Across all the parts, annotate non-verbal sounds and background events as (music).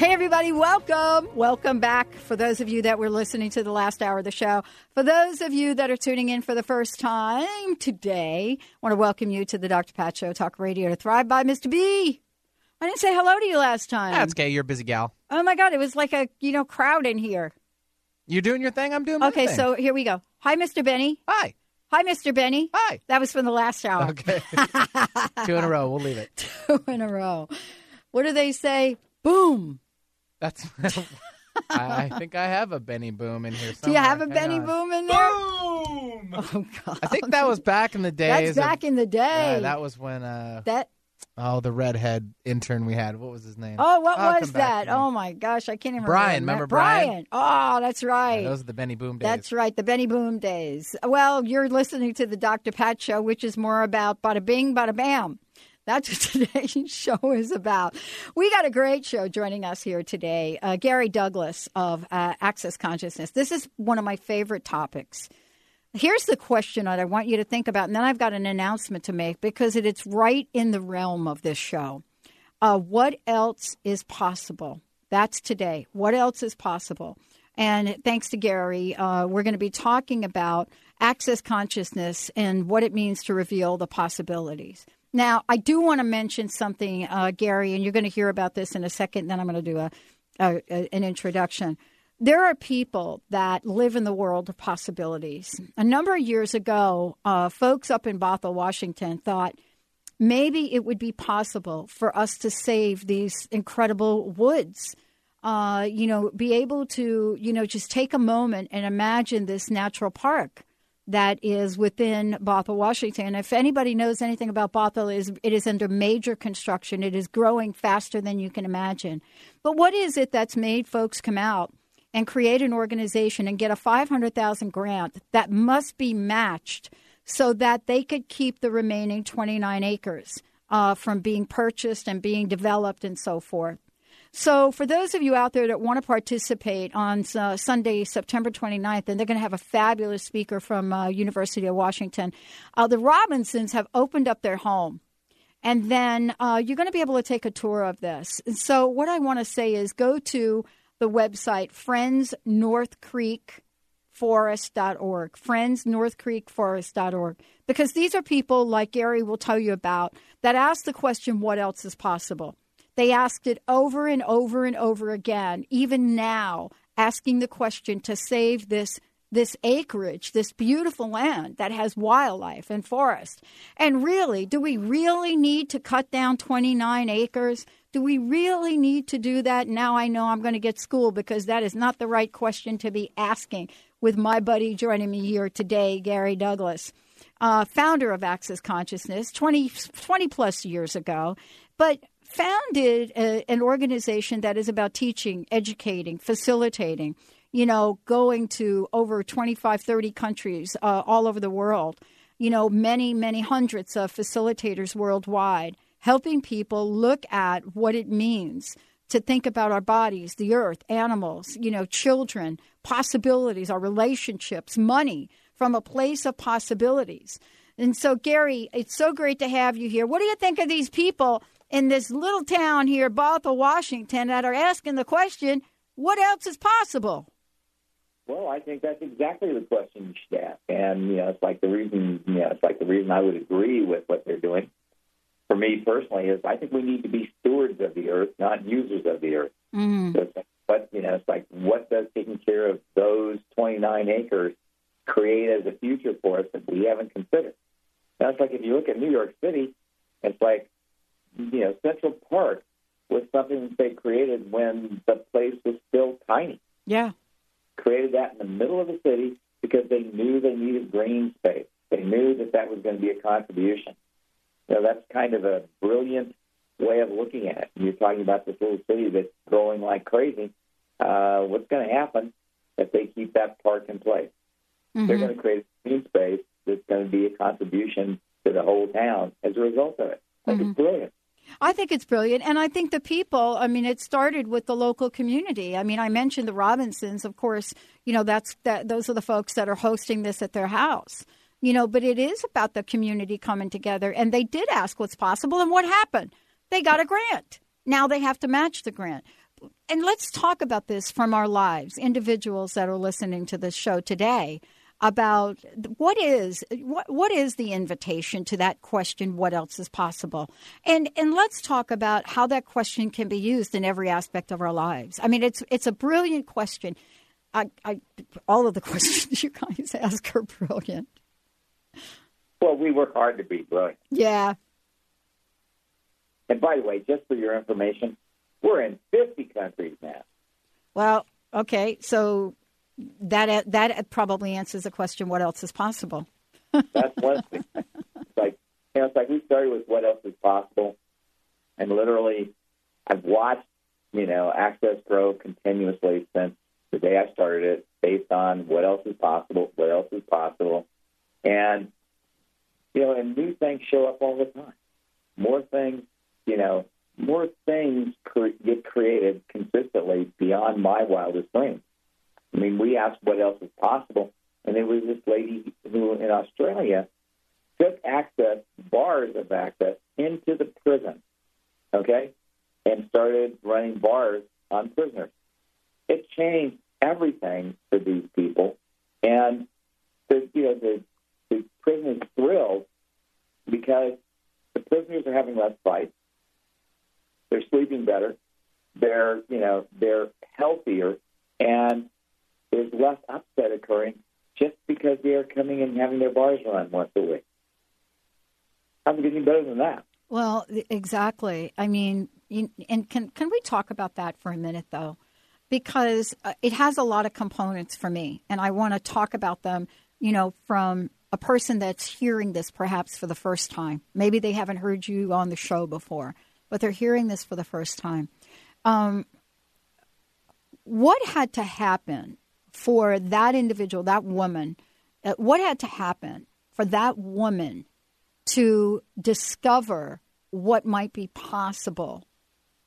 Hey, everybody, welcome. Welcome back for those of you that were listening to the last hour of the show. For those of you that are tuning in for the first time today, I want to welcome you to the Dr. Pat Show, Talk Radio to Thrive by Mr. B. I didn't say hello to you last time. That's gay. You're a busy gal. Oh, my God. It was like a, you know, crowd in here. You're doing your thing. I'm doing my Okay, thing. so here we go. Hi, Mr. Benny. Hi. Hi, Mr. Benny. Hi. That was from the last hour. Okay. (laughs) Two in a row. We'll leave it. Two in a row. What do they say? Boom. That's. (laughs) I, I think I have a Benny Boom in here. Do you somewhere. have a Hang Benny on. Boom in there? Boom. Oh, God. I think that was back in the days. That's back of, in the day. Yeah, that was when. Uh, that oh, the redhead intern we had. What was his name? Oh, what Oh, was come back that? to me. Oh my gosh, I can't even Brian, remember. remember Brian? Oh, that's right. Yeah, those are the Benny Boom days. That's right, the Benny Boom days. Well, you're listening to the Dr. Pat show, which is more about bada bing, bada bam. That's what (laughs) today's show is about. We got a great show joining us here today. Uh, Gary Douglas of uh, Access Consciousness. This is one of my favorite topics. Here's the question that I want you to think about, and then I've got an announcement to make because it, it's right in the realm of this show. Uh, what else is possible? That's today. What else is possible? And thanks to Gary, uh, we're going to be talking about access consciousness and what it means to reveal the possibilities. Now, I do want to mention something, uh, Gary, and you're going to hear about this in a second. Then I'm going to do a, a, a, an introduction. There are people that live in the world of possibilities. A number of years ago, uh, folks up in Bothell, Washington, thought maybe it would be possible for us to save these incredible woods. Uh, you know, be able to, you know, just take a moment and imagine this natural park that is within Bothell, Washington. If anybody knows anything about Bothell, it is it is under major construction. It is growing faster than you can imagine. But what is it that's made folks come out and create an organization and get a 500,000 grant that must be matched so that they could keep the remaining 29 acres uh, from being purchased and being developed and so forth. So, for those of you out there that want to participate on uh, Sunday, September 29th, and they're going to have a fabulous speaker from uh, University of Washington, uh, the Robinsons have opened up their home. And then uh, you're going to be able to take a tour of this. And so, what I want to say is go to the website, Friends North Creek forest.org friendsnorthcreekforest.org because these are people like gary will tell you about that ask the question what else is possible they asked it over and over and over again even now asking the question to save this this acreage this beautiful land that has wildlife and forest. And really do we really need to cut down 29 acres? Do we really need to do that? Now i know i'm going to get schooled because that is not the right question to be asking with my buddy joining me here today, Gary Douglas, uh, founder of Access Consciousness 20, 20 plus years ago, but founded a, an organization that is about teaching, educating, facilitating, you know, going to over 25, 30 countries uh, all over the world, you know, many, many hundreds of facilitators worldwide, helping people look at what it means to think about our bodies, the earth, animals, you know, children, possibilities, our relationships, money from a place of possibilities. And so, Gary, it's so great to have you here. What do you think of these people in this little town here, Bothell, Washington, that are asking the question, what else is possible? Well, I think that's exactly the question you should ask, and you know, it's like the reason, you know, it's like the reason I would agree with what they're doing. For me personally is I think we need to be stewards of the earth, not users of the earth. Mm. So like, but you know, it's like what does taking care of those 29 acres create as a future for us that we haven't considered? That's like if you look at New York City, it's like you know Central Park was something that they created when the place was still tiny. Yeah. Created that in the middle of the city because they knew they needed green space. They knew that that was going to be a contribution. You know, that's kind of a brilliant way of looking at it. You're talking about this little city that's growing like crazy. Uh, what's going to happen if they keep that park in place? Mm-hmm. They're going to create a green space that's going to be a contribution to the whole town as a result of it. Like Mm-hmm. It's brilliant. I think it's brilliant. And I think the people, I mean, it started with the local community. I mean, I mentioned the Robinsons, of course, you know, that's that those are the folks that are hosting this at their house. You know, but it is about the community coming together. And they did ask what's possible. And what happened? They got a grant. Now they have to match the grant. And let's talk about this from our lives, individuals that are listening to this show today about what is what what is the invitation to that question what else is possible? And and let's talk about how that question can be used in every aspect of our lives. I mean it's it's a brilliant question. I i all of the (laughs) questions you guys ask are brilliant. Well, we work hard to be brilliant. yeah. And by the way, just for your information, we're in 50 countries now. well okay so that uh, that uh, probably answers the question what else is possible That's one (laughs) thing. It's like you know, it's like we started with what else is possible, and literally, I've watched you know access grow continuously since the day I started it, based on what else is possible, what else is possible, and you know, and new things show up all the time. More things, you know, more things cre- get created consistently beyond my wildest dreams. I mean, we asked what else is possible, and there was this lady who in Australia took access, bars of access, into the prison, okay, and started running bars on prisoners. It changed everything for these people, and the you know the the prisoners thrilled because the prisoners are having less fights, they're sleeping better, they're you know they're healthier, and there's less upset occurring just because they are coming and having their bars run once a week. How's it getting better than that? Well, exactly. I mean, and can can we talk about that for a minute though? Because uh, it has a lot of components for me, and I want to talk about them. You know, from a person that's hearing this perhaps for the first time. Maybe they haven't heard you on the show before, but they're hearing this for the first time. Um, what had to happen for that individual, that woman? Uh, what had to happen for that woman to discover what might be possible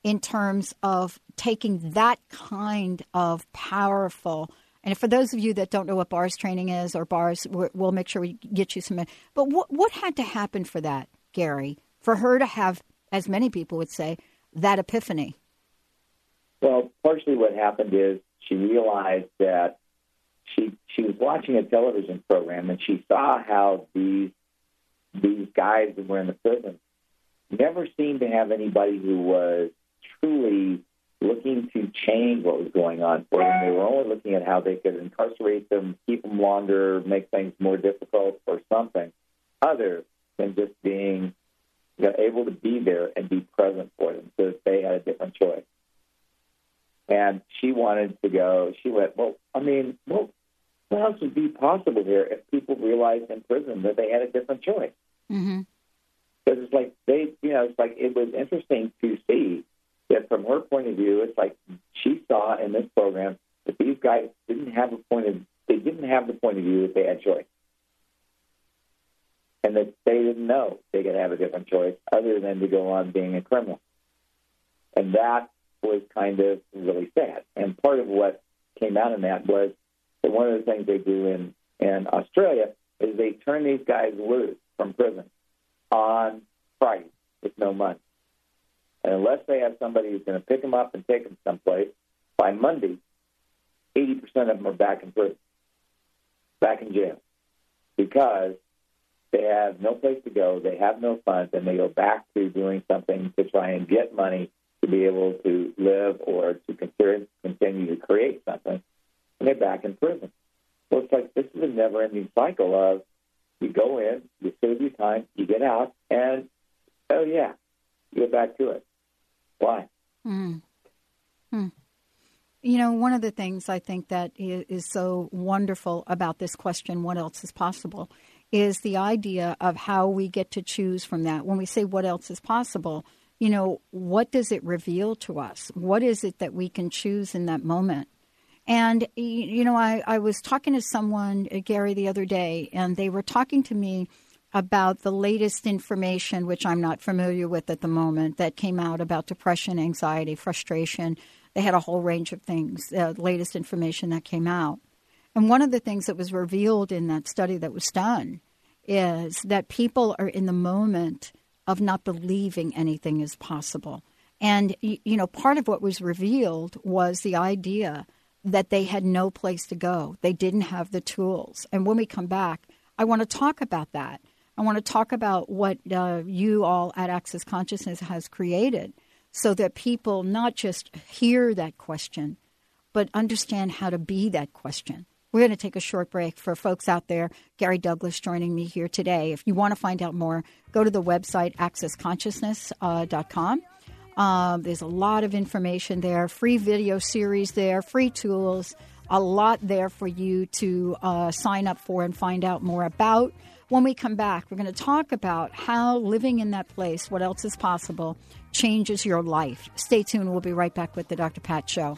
in terms of taking that kind of powerful. And for those of you that don't know what bars training is or bars, we'll make sure we get you some. But what what had to happen for that, Gary, for her to have, as many people would say, that epiphany? Well, partially what happened is she realized that she she was watching a television program and she saw how these these guys that were in the prison never seemed to have anybody who was truly looking to change what was going on for them. They were only looking at how they could incarcerate them, keep them longer, make things more difficult, or something other than just being you know, able to be there and be present for them so that they had a different choice. And she wanted to go, she went, well, I mean, well, what else would be possible here if people realized in prison that they had a different choice? Mm-hmm. Because it's like they, you know, it's like it was interesting to see that from her point of view, it's like she saw in this program that these guys didn't have a point of, they didn't have the point of view that they had choice. And that they didn't know they could have a different choice other than to go on being a criminal. And that was kind of really sad. And part of what came out in that was that one of the things they do in, in Australia is they turn these guys loose from prison on Friday with no money. And unless they have somebody who's going to pick them up and take them someplace, by Monday, 80% of them are back in prison, back in jail, because they have no place to go, they have no funds, and they go back to doing something to try and get money to be able to live or to continue to create something, and they're back in prison. So it's like this is a never-ending cycle of you go in, you serve your time, you get out, and oh yeah, you go back to it. Why? Mm. Hmm. You know, one of the things I think that is so wonderful about this question, what else is possible, is the idea of how we get to choose from that. When we say what else is possible, you know, what does it reveal to us? What is it that we can choose in that moment? And, you know, I, I was talking to someone, uh, Gary, the other day, and they were talking to me about the latest information, which I'm not familiar with at the moment, that came out about depression, anxiety, frustration. They had a whole range of things, uh, latest information that came out. And one of the things that was revealed in that study that was done is that people are in the moment of not believing anything is possible. And, you know, part of what was revealed was the idea that they had no place to go. They didn't have the tools. And when we come back, I want to talk about that. I want to talk about what uh, you all at Access Consciousness has created so that people not just hear that question, but understand how to be that question. We're going to take a short break for folks out there. Gary Douglas joining me here today. If you want to find out more, go to the website accessconsciousness.com. Uh, um, there's a lot of information there, free video series there, free tools, a lot there for you to uh, sign up for and find out more about. When we come back, we're going to talk about how living in that place, what else is possible, changes your life. Stay tuned. We'll be right back with the Dr. Pat Show.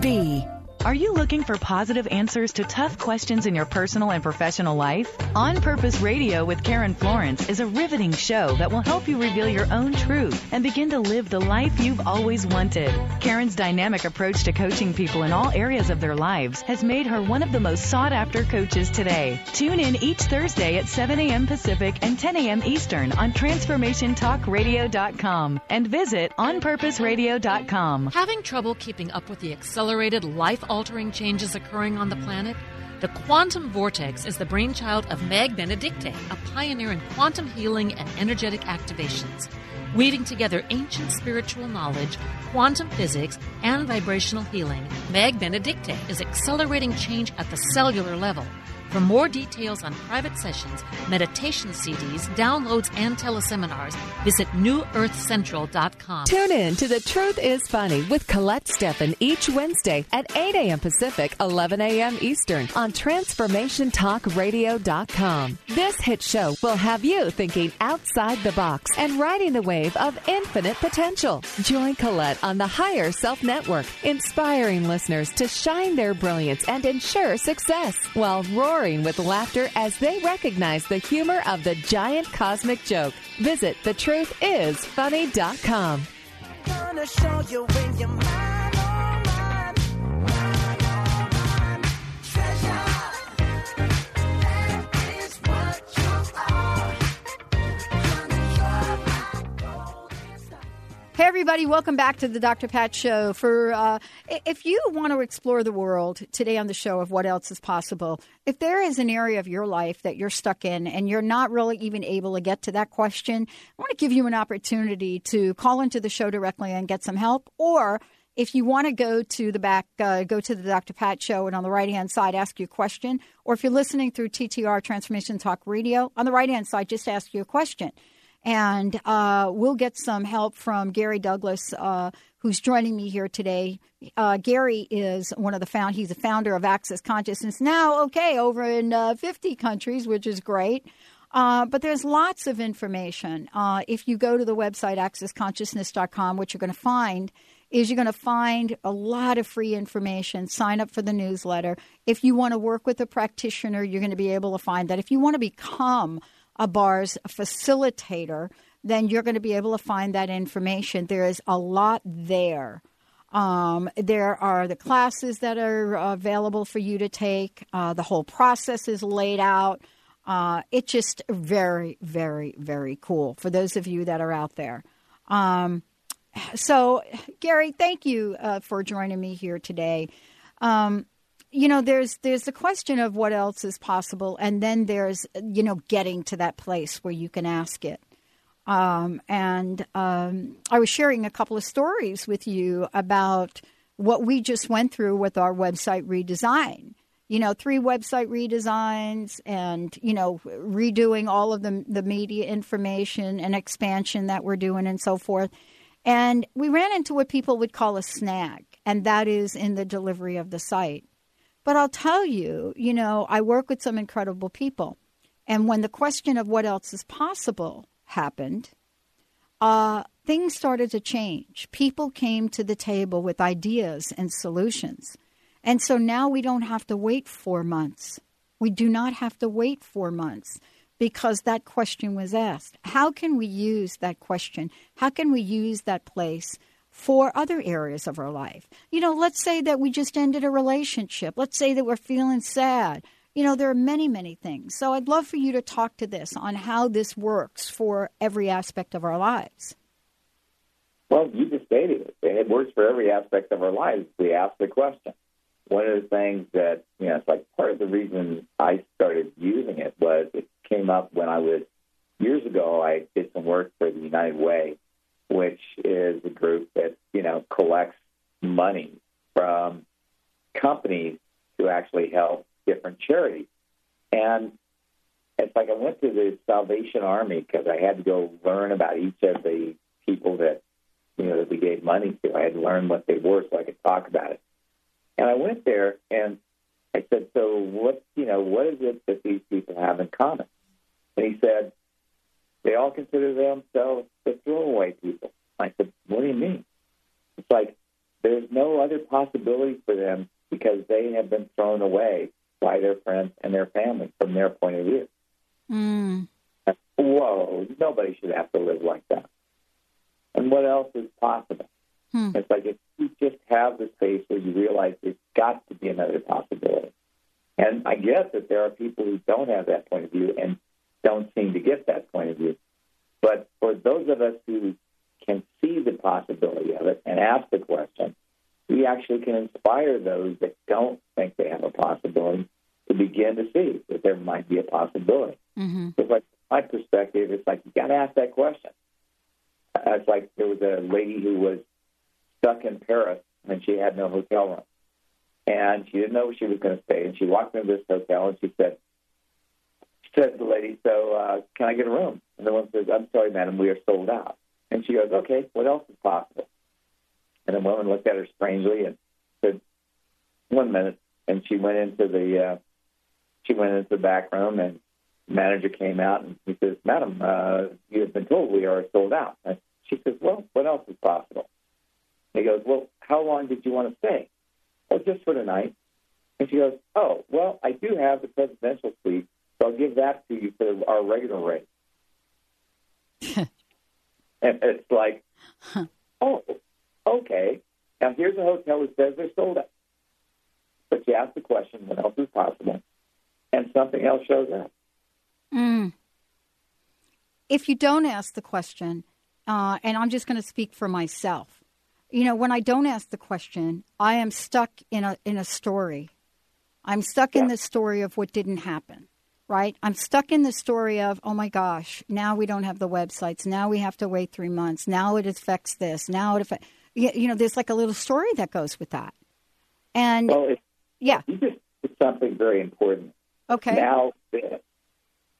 B. Are you looking for positive answers to tough questions in your personal and professional life? On Purpose Radio with Karen Florence is a riveting show that will help you reveal your own truth and begin to live the life you've always wanted. Karen's dynamic approach to coaching people in all areas of their lives has made her one of the most sought after coaches today. Tune in each Thursday at 7 a.m. Pacific and 10 a.m. Eastern on TransformationTalkRadio.com and visit OnPurposeRadio.com. Having trouble keeping up with the accelerated life altering changes occurring on the planet? The quantum vortex is the brainchild of Meg Benedicte, a pioneer in quantum healing and energetic activations. Weaving together ancient spiritual knowledge, quantum physics, and vibrational healing, Meg Benedicte is accelerating change at the cellular level for more details on private sessions, meditation CDs, downloads, and teleseminars, visit newearthcentral.com. Tune in to The Truth is Funny with Colette Steffen each Wednesday at 8 a.m. Pacific, 11 a.m. Eastern on TransformationTalkRadio.com. This hit show will have you thinking outside the box and riding the wave of infinite potential. Join Colette on the Higher Self Network, inspiring listeners to shine their brilliance and ensure success while roaring roaring with laughter as they recognize the humor of the giant cosmic joke. Visit thetruthisfunny.com. Hey, everybody, welcome back to the Dr. Pat Show. For uh, If you want to explore the world today on the show of what else is possible, if there is an area of your life that you're stuck in and you're not really even able to get to that question, I want to give you an opportunity to call into the show directly and get some help. Or if you want to go to the back, uh, go to the Dr. Pat Show and on the right hand side ask you a question. Or if you're listening through TTR Transformation Talk Radio, on the right hand side, just ask you a question and uh, we'll get some help from Gary Douglas, uh, who's joining me here today. Uh, Gary is one of the found. He's the founder of Access Consciousness now. Okay, over in uh, 50 countries, which is great. Uh, but there's lots of information. Uh, if you go to the website accessconsciousness.com, what you're going to find is you're going to find a lot of free information. Sign up for the newsletter. If you want to work with a practitioner, you're going to be able to find that. If you want to become a bar's facilitator, then you're going to be able to find that information. There is a lot there. Um, there are the classes that are available for you to take. Uh, the whole process is laid out. Uh, it's just very, very, very cool for those of you that are out there. Um, so, Gary, thank you uh, for joining me here today. Um, you know there's there's the question of what else is possible and then there's you know getting to that place where you can ask it. Um, and um, i was sharing a couple of stories with you about what we just went through with our website redesign. You know three website redesigns and you know redoing all of the, the media information and expansion that we're doing and so forth. And we ran into what people would call a snag and that is in the delivery of the site but I'll tell you, you know, I work with some incredible people. And when the question of what else is possible happened, uh, things started to change. People came to the table with ideas and solutions. And so now we don't have to wait four months. We do not have to wait four months because that question was asked. How can we use that question? How can we use that place for other areas of our life. You know, let's say that we just ended a relationship. Let's say that we're feeling sad. You know, there are many, many things. So I'd love for you to talk to this on how this works for every aspect of our lives. Well, you just stated it. It works for every aspect of our lives. We ask the question. One of the things that, you know, it's like part of the reason I started using it was it came up when I was, years ago, I did some work for the United Way which is a group that you know collects money from companies to actually help different charities. And it's like I went to the Salvation Army because I had to go learn about each of the people that you know that we gave money to. I had to learn what they were so I could talk about it. And I went there and I said, "So what? You know, what is it that these people have in common?" And he said, they all consider themselves the throwaway people. I said, What do you mean? It's like there's no other possibility for them because they have been thrown away by their friends and their family from their point of view. Mm. Whoa, nobody should have to live like that. And what else is possible? Hmm. It's like if you just have the space where you realize there's got to be another possibility. And I guess that there are people who don't have that point of view and don't seem to get that point of view. But for those of us who can see the possibility of it and ask the question, we actually can inspire those that don't think they have a possibility to begin to see that there might be a possibility. Mm-hmm. So, like my perspective, it's like you got to ask that question. It's like there was a lady who was stuck in Paris and she had no hotel room, and she didn't know where she was going to stay. And she walked into this hotel and she said, said the lady, "So uh, can I get a room?" And the woman says, "I'm sorry, madam, we are sold out." And she goes, "Okay, what else is possible?" And the woman looked at her strangely and said, "One minute." And she went into the uh, she went into the back room, and the manager came out and he says, "Madam, uh, you have been told we are sold out." And she says, "Well, what else is possible?" And he goes, "Well, how long did you want to stay?" "Oh, just for the night." And she goes, "Oh, well, I do have the presidential suite." So I'll give that to you for our regular rate. (laughs) and it's like, oh, okay. Now here's a hotel that says they're sold out. But you ask the question, what else is possible? And something else shows up. Mm. If you don't ask the question, uh, and I'm just going to speak for myself. You know, when I don't ask the question, I am stuck in a in a story. I'm stuck yeah. in the story of what didn't happen right? I'm stuck in the story of, oh my gosh, now we don't have the websites. Now we have to wait three months. Now it affects this. Now it affects, you know, there's like a little story that goes with that. And well, it's, yeah, you just it's something very important. Okay. Now this,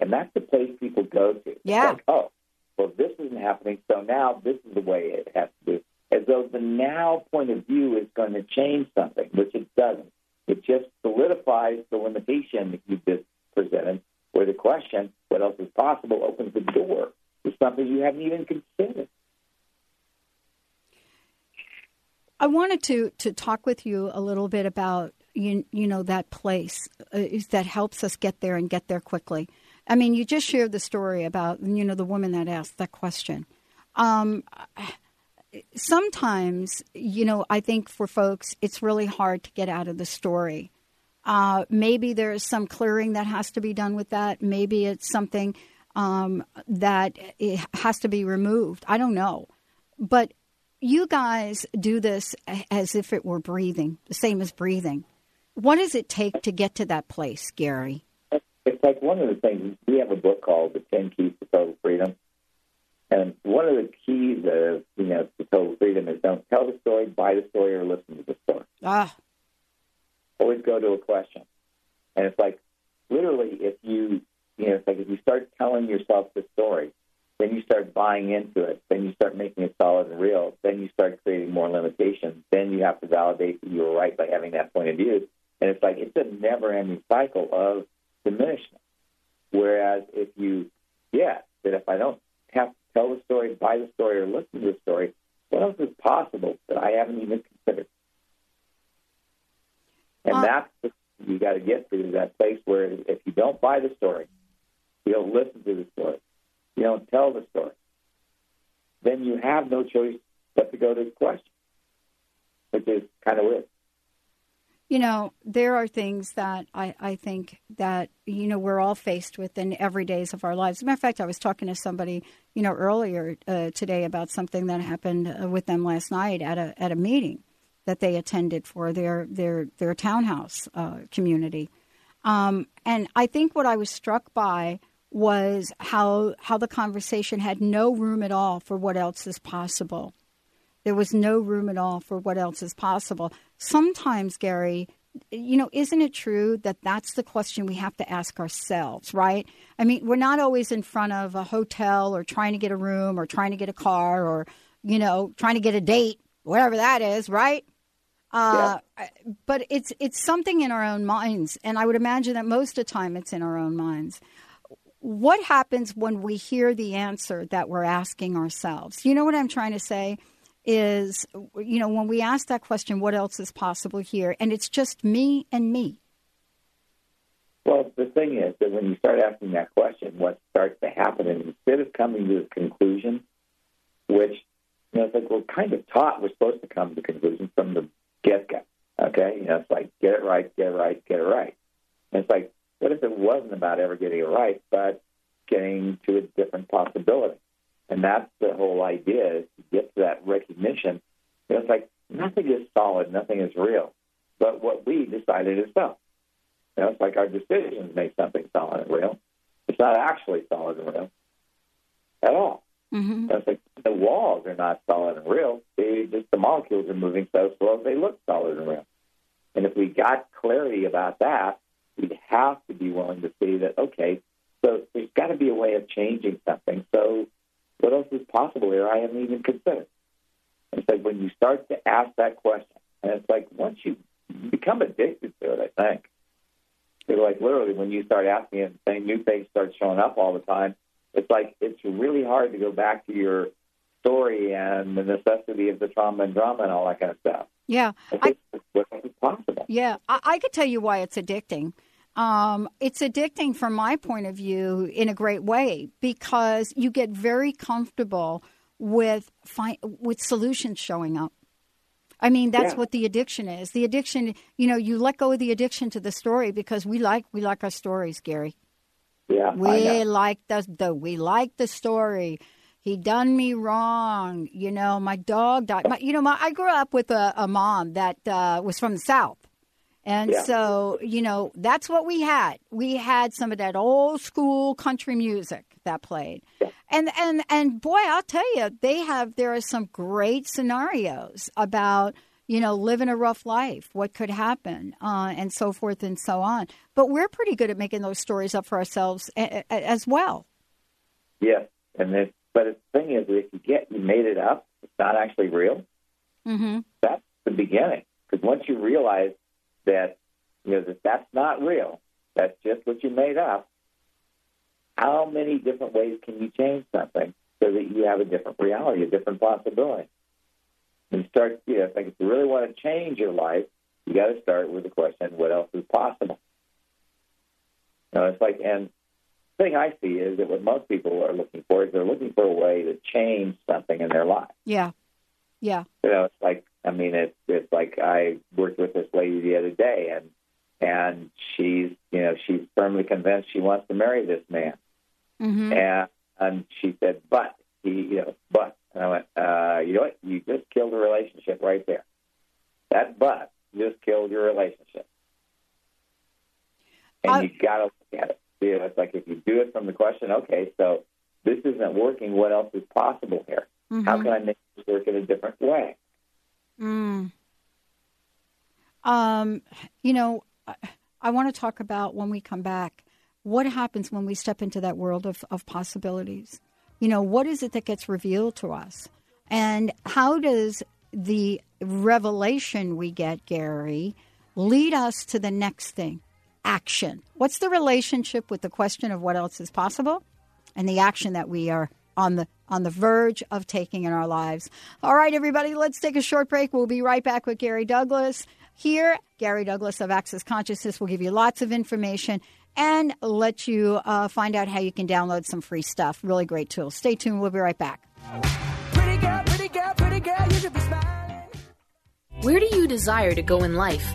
and that's the place people go to. Yeah. Like, oh, well, this isn't happening, so now this is the way it has to be. As though the now point of view is going to change something, which it doesn't. It just solidifies the limitation that you just presented, where the question, what else is possible, opens the door to something you haven't even considered. I wanted to, to talk with you a little bit about you, you know that place uh, that helps us get there and get there quickly. I mean, you just shared the story about you know the woman that asked that question. Um, sometimes, you know, I think for folks, it's really hard to get out of the story. Uh, maybe there's some clearing that has to be done with that. Maybe it's something um, that it has to be removed. I don't know. But you guys do this as if it were breathing, the same as breathing. What does it take to get to that place, Gary? It's like one of the things we have a book called The Ten Keys to Total Freedom. And one of the keys of you know to total freedom is don't tell the story, buy the story, or listen to the story. Ah, always go to a question. And it's like literally if you you know, it's like if you start telling yourself the story, then you start buying into it, then you start making it solid and real, then you start creating more limitations, then you have to validate that you were right by having that point of view. And it's like it's a never ending cycle of diminishment. Whereas if you yeah, that if I don't have to tell the story, buy the story, or listen to the story, what else is possible that I haven't even considered? And that's the, you got to get to that place where if you don't buy the story, you don't listen to the story, you don't tell the story, then you have no choice but to go to the question, which is kind of weird. You know, there are things that I, I think that, you know, we're all faced with in every days of our lives. As a matter of fact, I was talking to somebody, you know, earlier uh, today about something that happened uh, with them last night at a, at a meeting that they attended for their their their townhouse uh, community. Um, and I think what I was struck by was how how the conversation had no room at all for what else is possible. There was no room at all for what else is possible. Sometimes, Gary, you know, isn't it true that that's the question we have to ask ourselves, right? I mean, we're not always in front of a hotel or trying to get a room or trying to get a car or, you know, trying to get a date, whatever that is, right? Uh, yeah. But it's it's something in our own minds, and I would imagine that most of the time it's in our own minds. What happens when we hear the answer that we're asking ourselves? You know what I'm trying to say is, you know, when we ask that question, what else is possible here? And it's just me and me. Well, the thing is that when you start asking that question, what starts to happen is instead of coming to a conclusion, which you know, it's like we're kind of taught we're supposed to come to conclusions from the get go. Okay, you know, it's like get it right, get it right, get it right. And it's like, what if it wasn't about ever getting it right, but getting to a different possibility? And that's the whole idea is to get to that recognition. You know, it's like nothing is solid, nothing is real, but what we decided is so. You know, it's like our decisions make something solid and real. It's not actually solid and real at all. Mm-hmm. It's like the walls are not solid and real. They just the molecules are moving so slow they look solid and real. And if we got clarity about that, we'd have to be willing to see that okay, so there's got to be a way of changing something. So what else is possible here? I haven't even considered. And it's like when you start to ask that question, and it's like once you become addicted to it, I think. It's like literally when you start asking and saying new things start showing up all the time it's like it's really hard to go back to your story and the necessity of the trauma and drama and all that kind of stuff. Yeah, I, possible. Yeah, I, I could tell you why it's addicting. Um, it's addicting from my point of view in a great way because you get very comfortable with fi- with solutions showing up. I mean, that's yeah. what the addiction is. The addiction, you know, you let go of the addiction to the story because we like we like our stories, Gary. Yeah, we like the, the we like the story. He done me wrong. You know, my dog died. My, you know, my, I grew up with a, a mom that uh, was from the South. And Yeah. so, you know, that's what we had. We had some of that old school country music that played. And and and boy, I'll tell you, they have there are some great scenarios about you know living a rough life, what could happen, uh, and so forth and so on. But we're pretty good at making those stories up for ourselves a, a, as well. Yes, and but the thing is, if you get you made it up, it's not actually real. Mm-hmm. That's the beginning. Because once you realize that you know that that's not real, that's just what you made up. How many different ways can you change something so that you have a different reality, a different possibility? And start, you know, it's like if you really want to change your life, you got to start with the question, what else is possible? You know, it's like, and the thing I see is that what most people are looking for is they're looking for a way to change something in their life. Yeah, yeah. You know, it's like I mean, it's it's like I worked with this lady the other day, and and she's you know she's firmly convinced she wants to marry this man, Mm-hmm. and and she said, but he you know, but and I went, uh, you know what? You just killed a relationship right there. That but just killed your relationship, and I- you got to look at it. You know, it's like if you do it from the question, okay, so this isn't working. What else is possible here? How Mhm. can I make this work in a different way? Mm. Um, you know, I, I want to talk about when we come back what happens when we step into that world of, of possibilities. You know, what is it that gets revealed to us? And how does the revelation we get, Gary, lead us to the next thing? Action. What's the relationship with the question of what else is possible and the action that we are on the on the verge of taking in our lives. All right, everybody, let's take a short break. We'll be right back with Gary Douglas. Here, Gary Douglas of Access Consciousness will give you lots of information and let you uh, find out how you can download some free stuff. Really great tools. Stay tuned. We'll be right back. Pretty girl, pretty girl, pretty girl, you should be smiling. Where do you desire to go in life?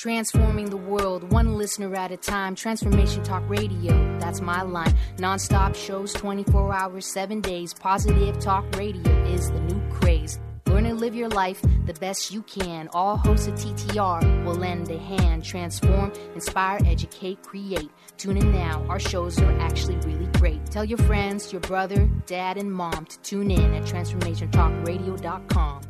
Transforming the world, one listener at a time. Transformation Talk Radio, that's my line. Non-stop shows, 24 hours, 7 days. Positive Talk Radio is the new craze. Learn to live your life the best you can. All hosts of TTR will lend a hand. Transform, inspire, educate, create. Tune in now. Our shows are actually really great. Tell your friends, your brother, dad, and mom to tune in at transformationtalkradio.com.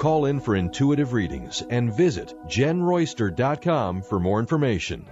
Call in for intuitive readings and visit jenroyster.com for more information.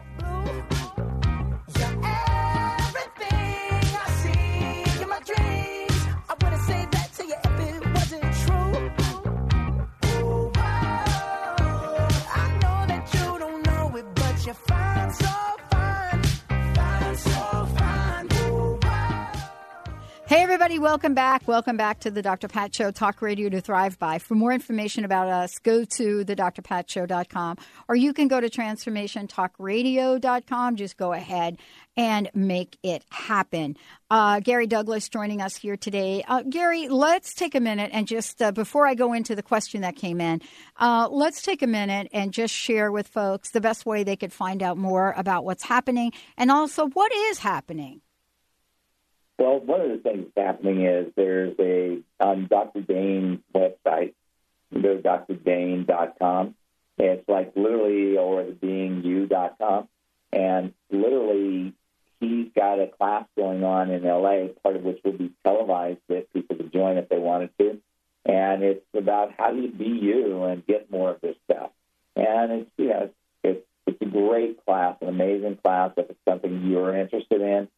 Welcome back. Welcome back to the Dr. Pat Show, talk radio to thrive by. For more information about us, go to thedrpatshow.com or you can go to transformationtalkradio.com. Just go ahead and make it happen. Uh, Gary Douglas joining us here today. Uh, Gary, let's take a minute and just, uh, before I go into the question that came in, uh, let's take a minute and just share with folks the best way they could find out more about what's happening and also what is happening. Well, one of the things happening is there's a um, on Dr. Dain's website. Go to drdain.com. It's like literally, or the beingyou.com. And literally, he's got a class going on in LA, part of which will be televised that people could join if they wanted to. And it's about how do you be you and get more of this stuff. And it's, you know, it's, it's a great class, an amazing class if it's something you're interested in.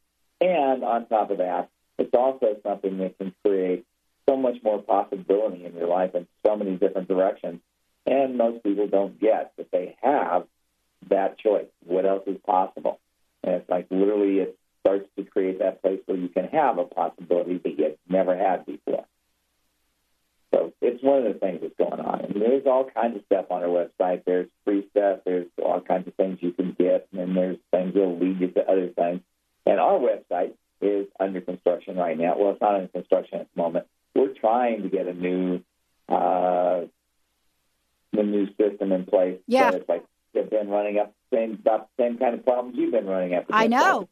And on top of that, it's also something that can create so much more possibility in your life in so many different directions. And most people don't get that they have that choice. What else is possible? And it's like literally it starts to create that place where you can have a possibility that you've never had before. So it's one of the things that's going on. And there's all kinds of stuff on our website. There's free stuff. There's all kinds of things you can get. And then there's things that'll lead you to other things. And our website is under construction right now. Well, it's not under construction at the moment. We're trying to get a new uh, the new system in place. Yeah. So it's like they've been running up the same about the same kind of problems you've been running up. I know.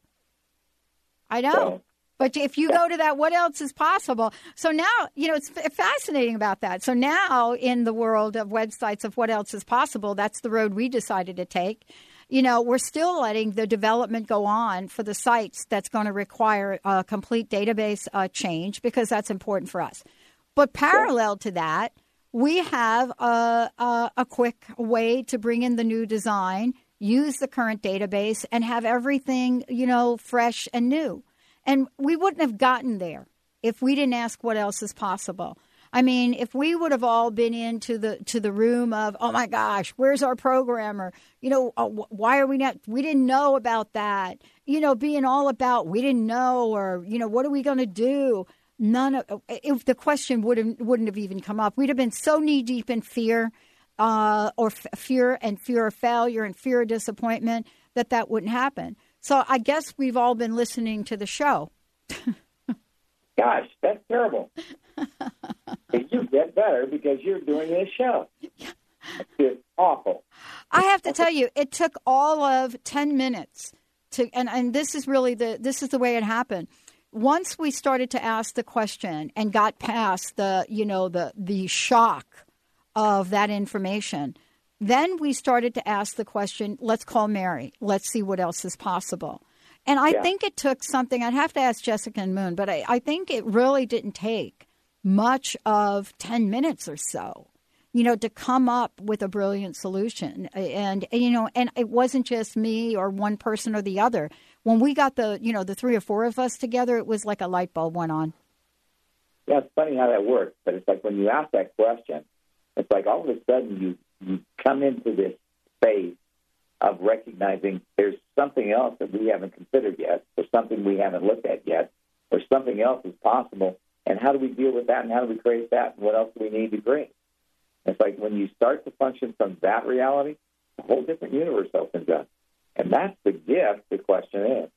I know. So- but if you go to that, what else is possible? So now, you know, it's f- fascinating about that. So now, in the world of websites of what else is possible, that's the road we decided to take. You know, we're still letting the development go on for the sites that's going to require a complete database uh, change because that's important for us. But parallel to that, we have a, a, a quick way to bring in the new design, use the current database, and have everything, you know, fresh and new. And we wouldn't have gotten there if we didn't ask what else is possible. I mean, if we would have all been into the to the room of, oh my gosh, where's our programmer? You know, uh, why are we not? We didn't know about that. You know, being all about we didn't know, or you know, what are we going to do? None of if the question would have wouldn't have even come up. We'd have been so knee deep in fear, uh, or f- fear and fear of failure and fear of disappointment that that wouldn't happen. So I guess we've all been listening to the show. (laughs) Gosh, that's terrible. (laughs) Get better because you're doing this show. It's awful. I have to tell you, it took all of ten minutes to, and, and this is really the this is the way it happened. Once we started to ask the question and got past the you know the the shock of that information, then we started to ask the question. Let's call Mary. Let's see what else is possible. And I Yeah. think it took something. I'd have to ask Jessica and Moon, but I, I think it really didn't take much of ten minutes or so you know, to come up with a brilliant solution. And, you know, and it wasn't just me or one person or the other. When we got the, you know, the three or four of us together, it was like a light bulb went on. Yeah, it's funny how that works, but it's like when you ask that question, it's like all of a sudden you you come into this space of recognizing there's something else that we haven't considered yet, or something we haven't looked at yet, or something else is possible, and how do we deal with that, and how do we create that, and what else do we need to create? It's like when you start to function from that reality, a whole different universe opens up, and that's the gift. The question is.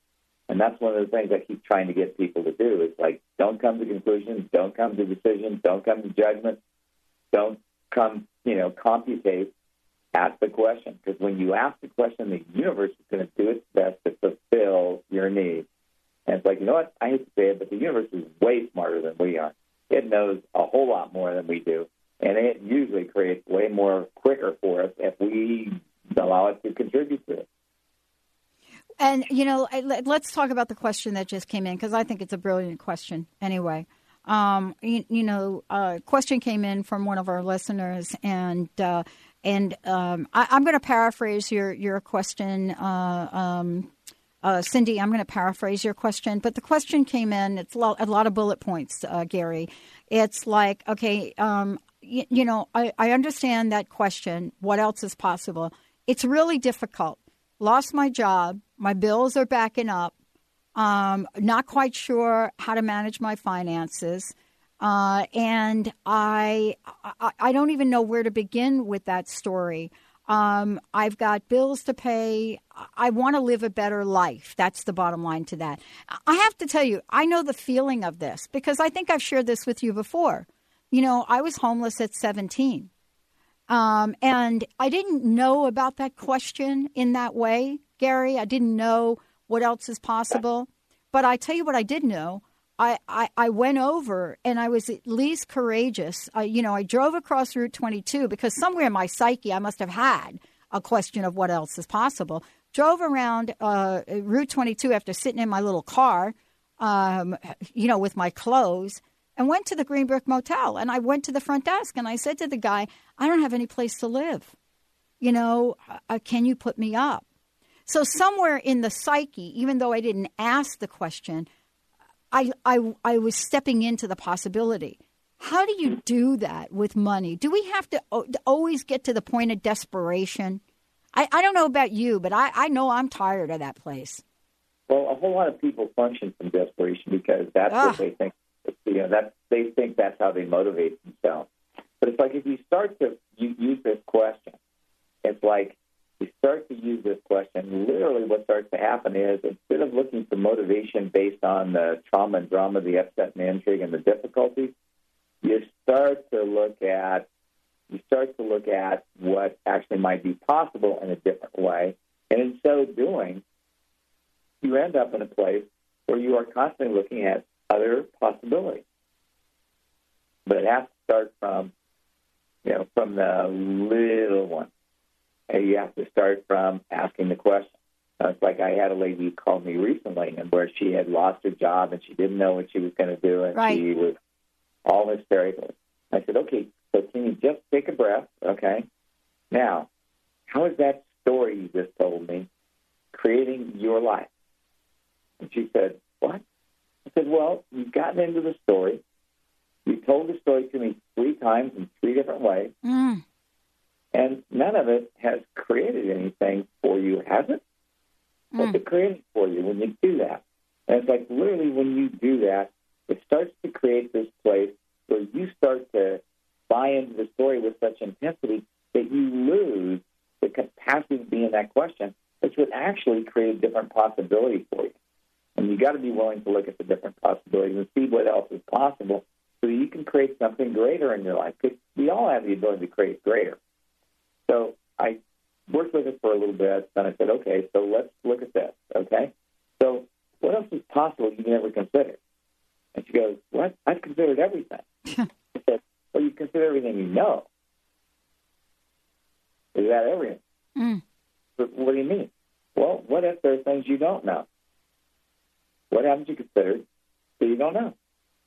And that's one of the things I keep trying to get people to do. Is like, don't come to conclusions, don't come to decisions, don't come to judgment, don't come, you know, computate. Ask the question because when you ask the question, the universe is going to do its best to fulfill your needs. And it's like, you know what? I hate to say it, but the universe is way smarter than we are. It knows a whole lot more than we do, and it usually creates way more quicker for us if we allow it to contribute to it. And you know, let- let's talk about the question that just came in because I think it's a brilliant question. Anyway, um, you, you know, a question came in from one of our listeners, and uh, and um, I, I'm going to paraphrase your your question. Uh, um, uh, Cindy, I'm going to paraphrase your question, but the question came in. It's a lot, a lot of bullet points, uh, Gary. It's like, okay, um, y- you know, I, I understand that question. What else is possible? It's really difficult. Lost my job. My bills are backing up. Um, not quite sure how to manage my finances. Uh, and I, I, I don't even know where to begin with that story. Um, I've got bills to pay. I want to live a better life. That's the bottom line to that. I have to tell you, I know the feeling of this because I think I've shared this with you before. You know, I was homeless at 17. Um, and I didn't know about that question in that way, Gary. I didn't know what else is possible. But I tell you what I did know. I, I, I went over and I was at least courageous. I, you know, I drove across Route 22 because somewhere in my psyche I must have had a question of what else is possible. Drove around uh, Route 22 after sitting in my little car, um, you know, with my clothes, and went to the Greenbrook Motel. And I went to the front desk and I said to the guy, I don't have any place to live. You know, uh, can you put me up? So, somewhere in the psyche, even though I didn't ask the question, I, I, I was stepping into the possibility. How do you do that with money? Do we have to o- always get to the point of desperation? I, I don't know about you, but I, I know I'm tired of that place. Well, a whole lot of people function from desperation because that's Ah. what they think. You know, that they think that's how they motivate themselves. But it's like if you start to you use this question, it's like you start to use this question. Literally, what starts to happen is instead of looking for motivation based on the trauma and drama, the upset and the intrigue, and the difficulties, you start to look at you start to look at what actually might be possible in a different way, and in so doing, you end up in a place where you are constantly looking at other possibilities. But it has to start from, you know, from the little one. And you have to start from asking the question. Uh, It's like I had a lady call me recently, and where she had lost her job and she didn't know what she was going to do, and Right. she was all hysterical. I said, "Okay, so can you just take a breath? Okay. Now, how is that story you just told me creating your life?" And she said, What? I said, Well, you've gotten into the story. You told the story to me three times in three different ways, Mm. And none of it has created anything for you, has it? What's hmm. it creating for you when you do that? And it's like literally when you do that, it starts to create this place where you start to buy into the story with such intensity that you lose the capacity to be in that question, which would actually create a different possibility for you. And you got to be willing to look at the different possibilities and see what else is possible so that you can create something greater in your life. Because we all have the ability to create greater. So I worked with it for a little bit, and I said, okay, so let's look at this, okay? So what else is possible you never considered? And she goes, what? I've considered everything. (laughs) I said, well, you consider everything you know. Is that everything? Mm. But what do you mean? Well, what if there are things you don't know? What haven't you considered that you don't know?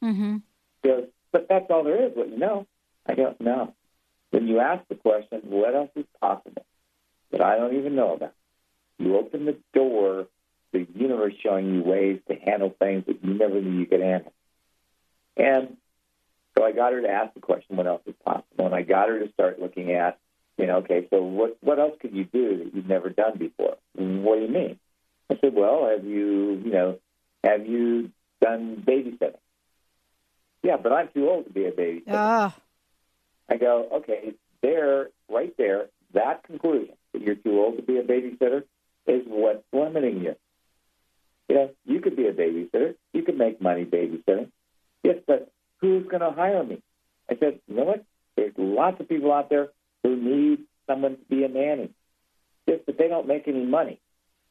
Mm-hmm. She goes, but that's all there is, what you know. I go, no. When you ask the question, what else is possible that I don't even know about? You open the door the universe showing you ways to handle things that you never knew you could handle. And so I got her to ask the question, what else is possible? And I got her to start looking at, you know, okay, so what, what else could you do that you've never done before? What do you mean? I said, well, have you, you know, have you done babysitting? Yeah, but I'm too old to be a babysitter. Ah. I go, okay, there, right there, that conclusion that you're too old to be a babysitter is what's limiting you. You know, you could be a babysitter. You could make money babysitting. Yes, but who's going to hire me? I said, you know what? There's lots of people out there who need someone to be a nanny. Yes, but they don't make any money.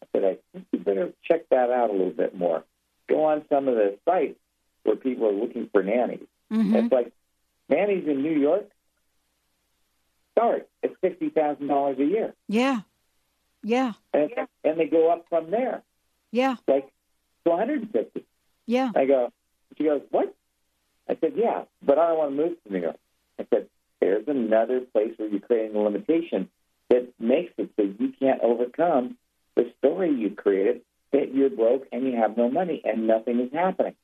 I said, I think you better check that out a little bit more. Go on some of the sites where people are looking for nannies. Mm-hmm. It's like nannies in New York start at sixty thousand dollars a year, Yeah. Yeah. and and they go up from there, Yeah. like to one hundred and fifty. Yeah. I go. She goes, what? I said, yeah, but I don't want to move to New York. I said, there's another place where you're creating a limitation that makes it so you can't overcome the story you created that you're broke and you have no money and nothing is happening.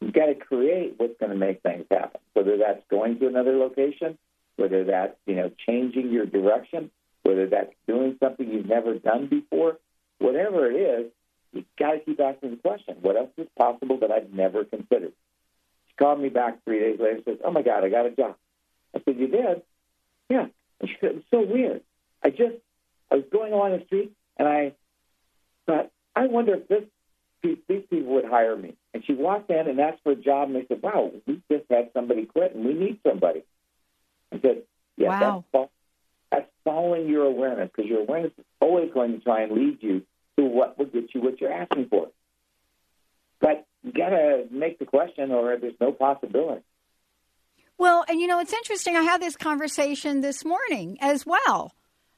You've got to create what's going to make things happen, whether that's going to another location, whether that's you know changing your direction, whether that's doing something you've never done before, whatever it is, you've got to keep asking the question: What else is possible that I've never considered? She called me back three days later and says, "Oh my God, I got a job." I said, "You did?" Yeah. And she said, "It was so weird. I just I was going along the street and I thought, I wonder if this these people would hire me." And she walked in and asked for a job, and they said, "Wow, we just had somebody quit, and we need somebody." I said, "Yeah, Wow. that's that's following your awareness because your awareness is always going to try and lead you to what will get you what you're asking for. But you got to make the question, or there's no possibility." Well, and you know, it's interesting. I had this conversation this morning as well,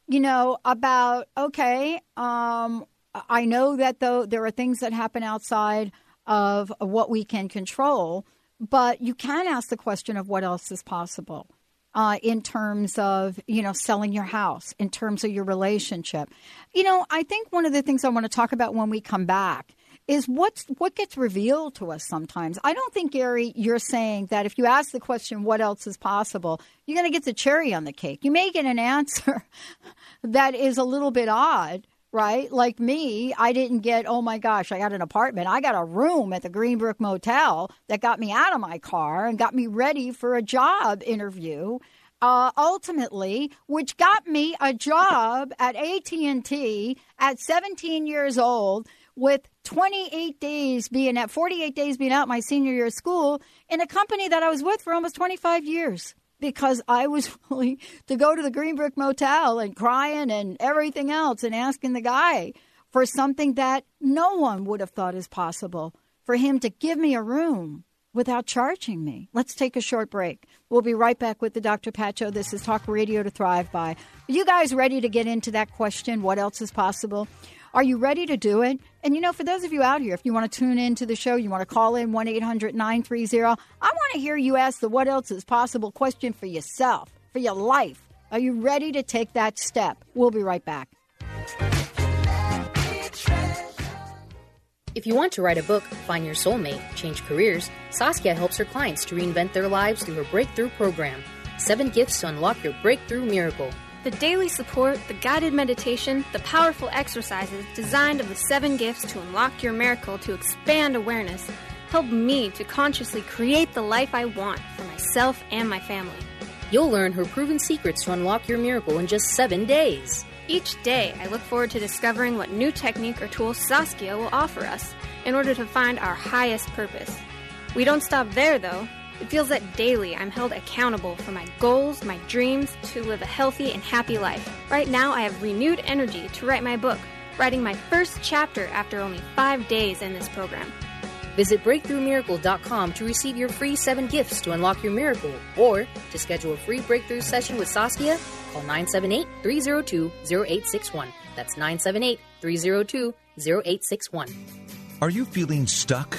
you know, about, okay, um, I know that though there are things that happen outside of what we can control, but you can ask the question of what else is possible. Uh, in terms of you know selling your house, in terms of your relationship, you know I think one of the things I want to talk about when we come back is what's what gets revealed to us sometimes. I don't think Gary, you're saying that if you ask the question, "What else is possible?" you're going to get the cherry on the cake. You may get an (laughs) answer that is a little bit odd, right? Like me, I didn't get, oh my gosh, I got an apartment. I got a room at the Greenbrook Motel that got me out of my car and got me ready for a job interview. Uh, ultimately, which got me a job at AT&T at 17 years old with 28 days being at 48 days being out my senior year of school in a company that I was with for almost 25 years because I was (laughs) willing to go to the Greenbrook Motel and crying and everything else and asking the guy for something that no one would have thought is possible for him to give me a room without charging me. Let's take a short break. We'll be right back with the Dr. Pat Show. This is Talk Radio to Thrive By. Are you guys ready to get into that question? What else is possible? Are you ready to do it? And you know, for those of you out here, if you want to tune into the show, you want to call in 1 800 930. I want to hear you ask the what else is possible question for yourself, for your life. Are you ready to take that step? We'll be right back. If you want to write a book, find your soulmate, change careers, Saskia helps her clients to reinvent their lives through her breakthrough program. Seven gifts to unlock your breakthrough miracle. The daily support, the guided meditation, the powerful exercises designed of the seven gifts to unlock your miracle to expand awareness help me to consciously create the life I want for myself and my family. You'll learn her proven secrets to unlock your miracle in just seven days. Each day, I look forward to discovering what new technique or tool Saskia will offer us in order to find our highest purpose. We don't stop there, though. It feels that daily I'm held accountable for my goals, my dreams, to live a healthy and happy life. Right now, I have renewed energy to write my book, writing my first chapter after only five days in this program. Visit breakthroughmiracle.com to receive your free seven gifts to unlock your miracle, or to schedule a free breakthrough session with Saskia, call 978 302 0861. That's 978 302 0861. Are you feeling stuck?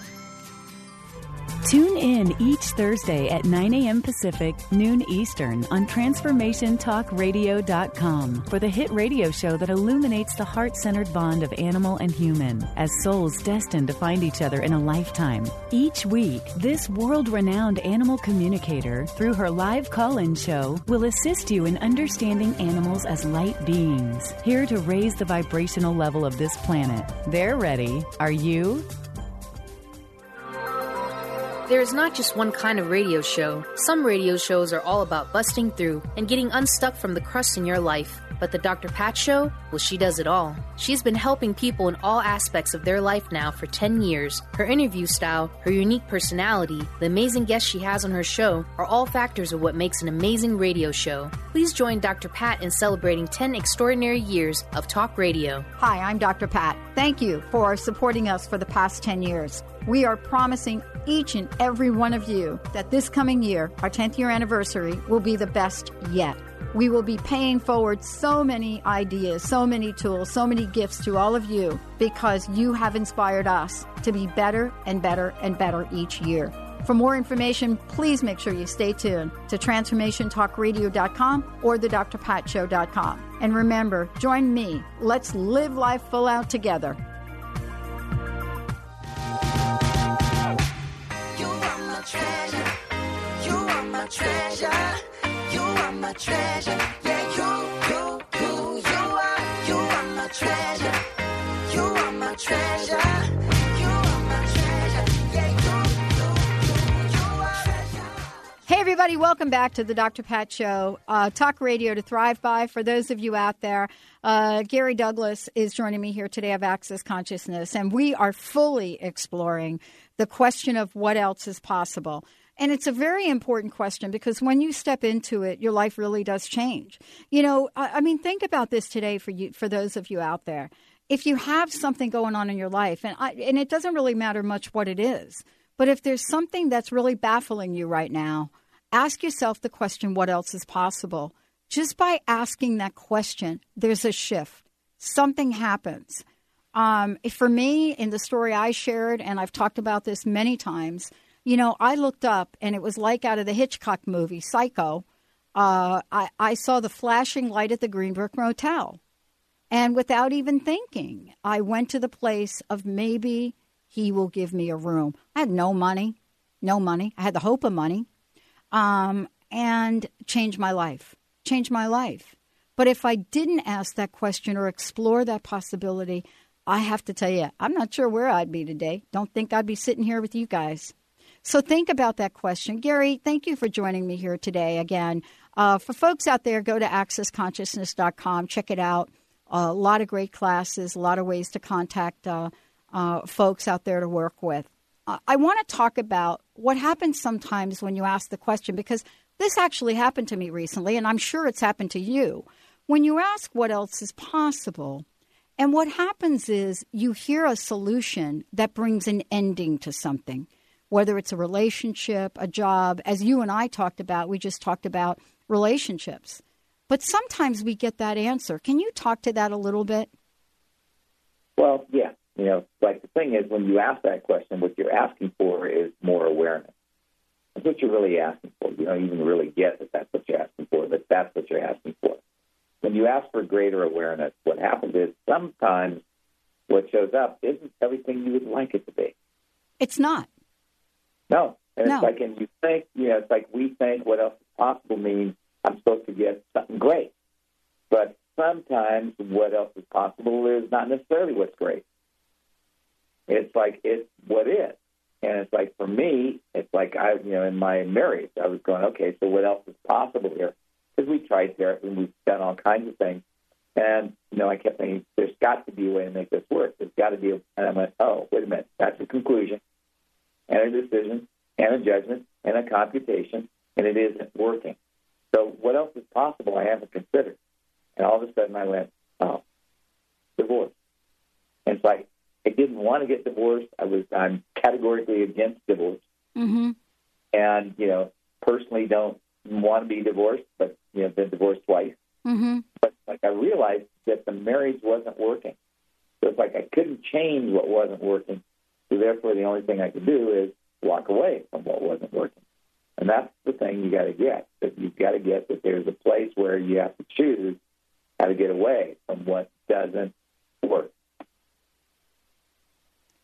Tune in each Thursday at 9 a.m. Pacific, noon Eastern on TransformationTalkRadio.com for the hit radio show that illuminates the heart centered bond of animal and human as souls destined to find each other in a lifetime. Each week, this world renowned animal communicator, through her live call in show, will assist you in understanding animals as light beings, here to raise the vibrational level of this planet. They're ready. Are you? There is not just one kind of radio show. Some radio shows are all about busting through and getting unstuck from the crust in your life. But the Dr. Pat Show? Well, she does it all. She's been helping people in all aspects of their life now for 10 years. Her interview style, her unique personality, the amazing guests she has on her show are all factors of what makes an amazing radio show. Please join Dr. Pat in celebrating 10 extraordinary years of talk radio. Hi, I'm Dr. Pat. Thank you for supporting us for the past 10 years. We are promising each and every one of you that this coming year, our 10th year anniversary, will be the best yet. We will be paying forward so many ideas, so many tools, so many gifts to all of you because you have inspired us to be better and better and better each year. For more information, please make sure you stay tuned to transformationtalkradio.com or the drpatshow.com. And remember, join me. Let's live life full out together. Treasure. You are my treasure. You are my treasure. Hey, everybody, welcome back to the Dr. Pat Show. Uh, talk radio to thrive by. For those of you out there, uh, Gary Douglas is joining me here today of Access Consciousness, and we are fully exploring the question of what else is possible. And it's a very important question because when you step into it, your life really does change. You know, I, I mean, think about this today for you, for those of you out there. If you have something going on in your life, and I, and it doesn't really matter much what it is, but if there's something that's really baffling you right now, ask yourself the question, what else is possible? Just by asking that question, there's a shift. Something happens. Um, for me, in the story I shared, and I've talked about this many times, you know, I looked up and it was like out of the Hitchcock movie, Psycho. Uh, I, I saw the flashing light at the Greenbrook Motel. And without even thinking, I went to the place of maybe he will give me a room. I had no money, no money. I had the hope of money, um, and changed my life. Changed my life. But if I didn't ask that question or explore that possibility, I have to tell you, I'm not sure where I'd be today. Don't think I'd be sitting here with you guys. So think about that question. Gary, thank you for joining me here today again. Uh, for folks out there, go to accessconsciousness.com, check it out. Uh, a lot of great classes, a lot of ways to contact uh, uh, folks out there to work with. Uh, I want to talk about what happens sometimes when you ask the question, because this actually happened to me recently, and I'm sure it's happened to you. When you ask what else is possible, and what happens is you hear a solution that brings an ending to something, whether it's a relationship, a job. As you and I talked about, we just talked about relationships. But sometimes we get that answer. Can you talk to that a little bit? Well, yeah. You know, like the thing is, when you ask that question, what you're asking for is more awareness. That's what you're really asking for. You don't even really get that that's what you're asking for, but that's what you're asking for. When you ask for greater awareness, what happens is sometimes what shows up isn't everything you would like it to be. It's not. No. And No. it's like, and you think, you know, it's like we think what else is possible means I'm supposed to get something great. But sometimes what else is possible is not necessarily what's great. It's like it's what is. And it's like for me, it's like I, you know, in my marriage, I was going, okay, so what else is possible here? Because we tried therapy and we've done all kinds of things. And, you know, I kept thinking, there's got to be a way to make this work. There's got to be a, and I went, oh, wait a minute, that's a conclusion and a decision and a judgment and a computation, and it isn't working. So what else is possible I haven't considered? And all of a sudden I went, oh, divorce. And it's like, I didn't want to get divorced. I was, I'm categorically against divorce. Mm-hmm. And, you know, personally don't want to be divorced, but, you know, been divorced twice. Mm-hmm. But like I realized that the marriage wasn't working. So it's like I couldn't change what wasn't working. So therefore, the only thing I could do is walk away from what wasn't working. And that's the thing you got to get. That you've got to get that there's a place where you have to choose how to get away from what doesn't work.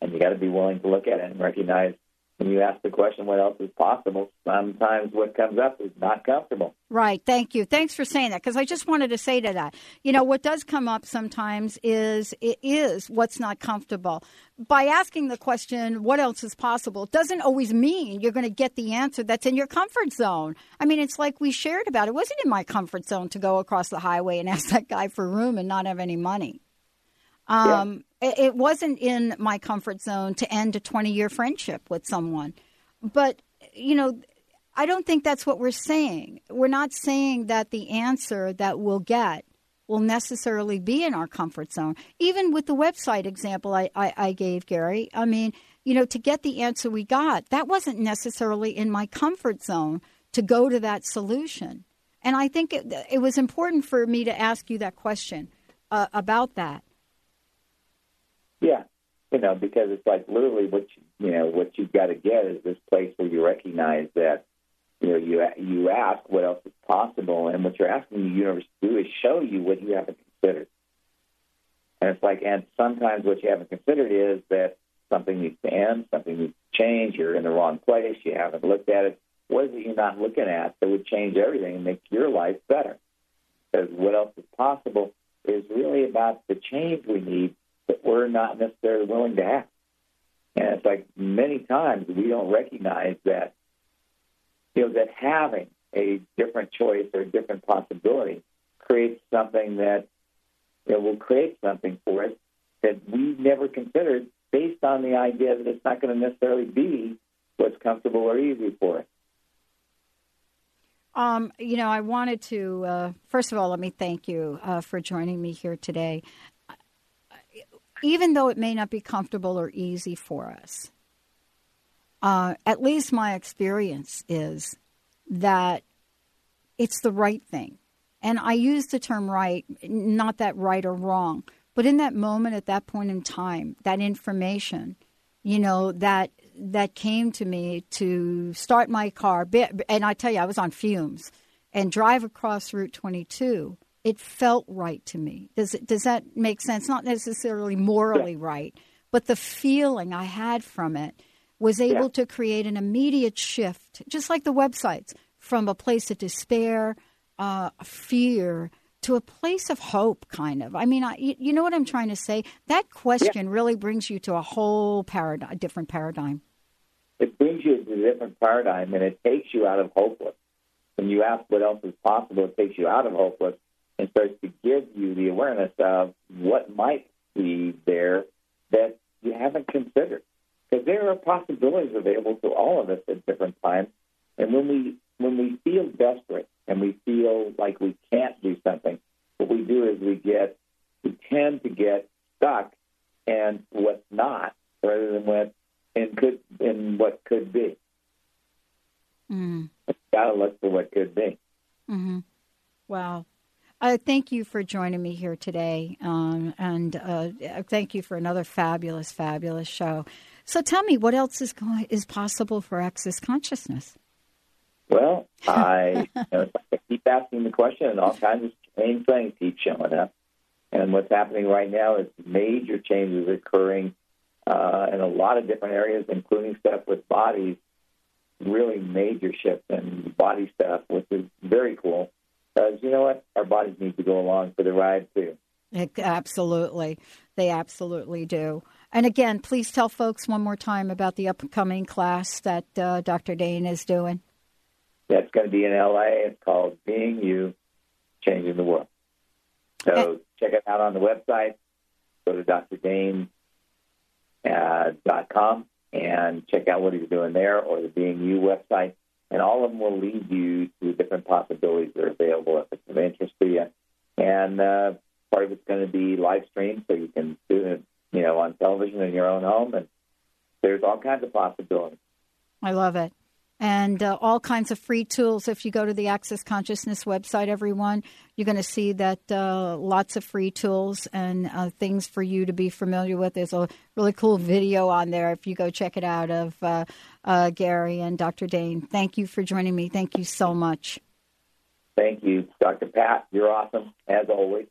And you got to be willing to look at it and recognize when you ask the question, what else is possible, sometimes what comes up is not comfortable. Right. Thank you. Thanks for saying that because I just wanted to say to that. You know, what does come up sometimes is it is what's not comfortable. By asking the question, what else is possible, doesn't always mean you're going to get the answer that's in your comfort zone. I mean, it's like we shared about it wasn't in my comfort zone to go across the highway and (laughs) ask that guy for room and not have any money. Um, it, it wasn't in my comfort zone to end a 20 year friendship with someone. But, you know, I don't think that's what we're saying. We're not saying that the answer that we'll get will necessarily be in our comfort zone. Even with the website example I, I, I gave, Gary, I mean, you know, to get the answer we got, that wasn't necessarily in my comfort zone to go to that solution. And I think it, it was important for me to ask you that question uh, about that. Yeah, you know, because it's like literally what you, you know what you've got to get is this place where you recognize that you know you you ask what else is possible, and what you're asking the universe to do is show you what you haven't considered. And it's like, and sometimes what you haven't considered is that something needs to end, something needs to change. You're in the wrong place. You haven't looked at it. What is it you're not looking at that would change everything and make your life better? Because what else is possible is really about the change we need that we're not necessarily willing to have. And it's like many times we don't recognize that, you know, that having a different choice or a different possibility creates something that you know, will create something for us that we never considered based on the idea that it's not going to necessarily be what's comfortable or easy for us. Um, you know, I wanted to, uh, first of all, let me thank you uh, for joining me here today even though it may not be comfortable or easy for us, uh, at least my experience is that it's the right thing. And I use the term right, not that right or wrong, but in that moment, at that point in time, that information, you know, that that came to me to start my car, and I tell you, I was on fumes, and drive across Route 22 it felt right to me. Does it, does that make sense? Not necessarily morally yeah. right, but the feeling I had from it was able yeah. to create an immediate shift, just like the websites, from a place of despair, uh, fear, to a place of hope, kind of. I mean, I, you know what I'm trying to say? That question yeah. really brings you to a whole paradigm, a different paradigm. It brings you to a different paradigm, and it takes you out of hopeless. When you ask what else is possible, it takes you out of hopeless and starts to give you the awareness of what might be there that you haven't considered. Because there are possibilities available to all of us at different times. And when we when we feel desperate and we feel like we can't do something, what we do is we get we tend to get stuck in what's not rather than what in could in what could be. Mm. Gotta look for what could be. Mm-hmm. Wow. Uh, thank you for joining me here today, um, and uh, thank you for another fabulous, fabulous show. So, tell me, what else is going, is possible for access consciousness? Well, (laughs) I, you know, I keep asking the question, and all kinds of strange things keep showing up. And what's happening right now is major changes occurring uh, in a lot of different areas, including stuff with bodies. Really major shift in body stuff, which is very cool because you know what, our bodies need to go along for the ride too. Absolutely, they absolutely do. And again, please tell folks one more time about the upcoming class that uh, Dr. Dain is doing. That's going to be in LA. It's called Being You, Changing the World. So okay. check it out on the website. Go to drdain.com uh, and check out what he's doing there or the Being You website and all of them will lead you to different possibilities that are available if it's of interest to you. And uh, part of it's going to be live streamed, so you can do it, you know, on television in your own home, and there's all kinds of possibilities. I love it and uh, all kinds of free tools. If you go to the Access Consciousness website, everyone, you're going to see that uh, lots of free tools and uh, things for you to be familiar with. There's a really cool video on there if you go check it out of uh, uh, Gary and Dr. Dain. Thank you for joining me. Thank you so much. Thank you, Dr. Pat. You're awesome, as always.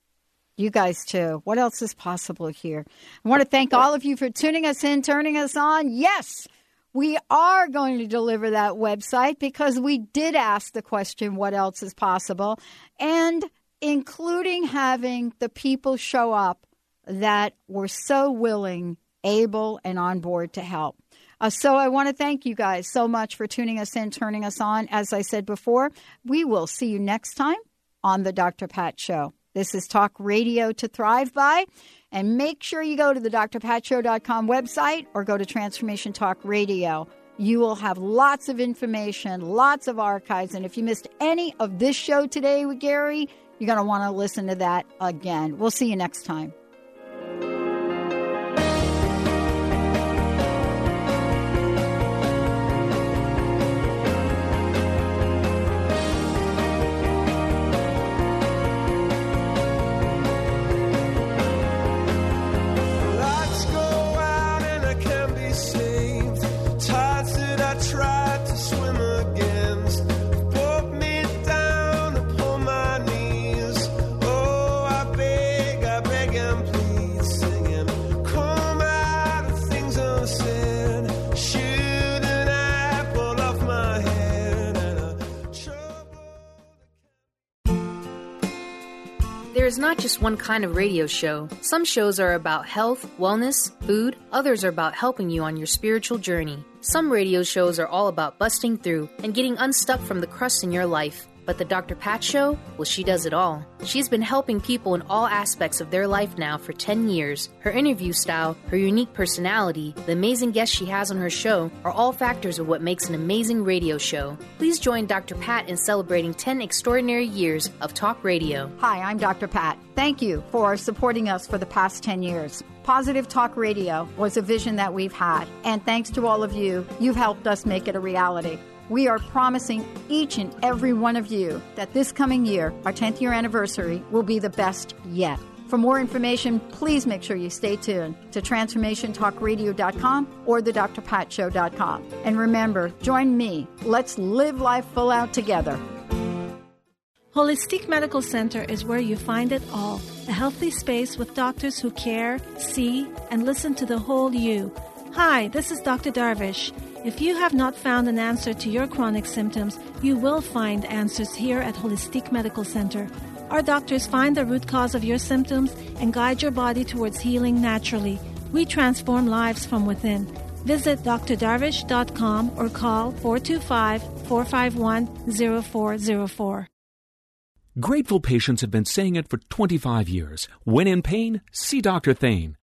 You guys too. What else is possible here? I want to thank all of you for tuning us in, turning us on. Yes, We are going to deliver that website because we did ask the question what else is possible, and including having the people show up that were so willing, able, and on board to help. Uh, so I want to thank you guys so much for tuning us in, turning us on. As I said before, we will see you next time on the Dr. Pat Show. This is Talk Radio to Thrive By. And make sure you go to the drpatshow.com website or go to Transformation Talk Radio. You will have lots of information, lots of archives. And if you missed any of this show today with Gary, you're going to want to listen to that again. We'll see you next time. There is not just one kind of radio show. Some shows are about health, wellness, food, others are about helping you on your spiritual journey. Some radio shows are all about busting through and getting unstuck from the crust in your life. But the Dr. Pat Show, well, she does it all. She's been helping people in all aspects of their life now for 10 years. Her interview style, her unique personality, the amazing guests she has on her show are all factors of what makes an amazing radio show. Please join Dr. Pat in celebrating 10 extraordinary years of talk radio. Hi, I'm Dr. Pat. Thank you for supporting us for the past 10 years. Positive Talk Radio was a vision that we've had, and thanks to all of you, you've helped us make it a reality. We are promising each and every one of you that this coming year, our 10th year anniversary, will be the best yet. For more information, please make sure you stay tuned to TransformationTalkRadio.com or thedrpatshow.com. And remember, join me. Let's live life full out together. Holistic Medical Center is where you find it all a healthy space with doctors who care, see, and listen to the whole you. Hi, this is Dr. Darvish. If you have not found an answer to your chronic symptoms, you will find answers here at Holistic Medical Center. Our doctors find the root cause of your symptoms and guide your body towards healing naturally. We transform lives from within. Visit drdarvish.com or call 425 451 0404. Grateful patients have been saying it for 25 years. When in pain, see Dr. Thane.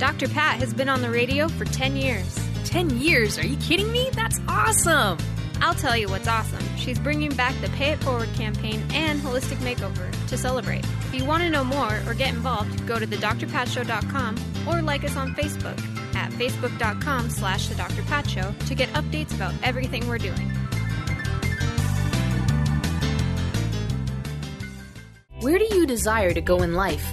Dr. Pat has been on the radio for 10 years. 10 years? Are you kidding me? That's awesome! I'll tell you what's awesome. She's bringing back the Pay It Forward campaign and Holistic Makeover to celebrate. If you want to know more or get involved, go to thedrpatshow.com or like us on Facebook at facebook.com slash the Dr. Pat Show to get updates about everything we're doing. Where do you desire to go in life?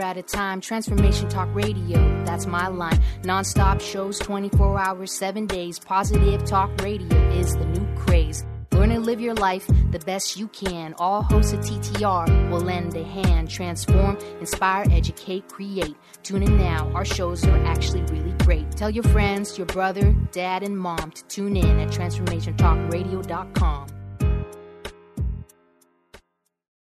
at a time. Transformation Talk Radio, that's my line. Non-stop shows 24 hours, 7 days. Positive Talk Radio is the new craze. Learn and live your life the best you can. All hosts of TTR will lend a hand. Transform, inspire, educate, create. Tune in now. Our shows are actually really great. Tell your friends, your brother, dad, and mom to tune in at TransformationTalkRadio.com.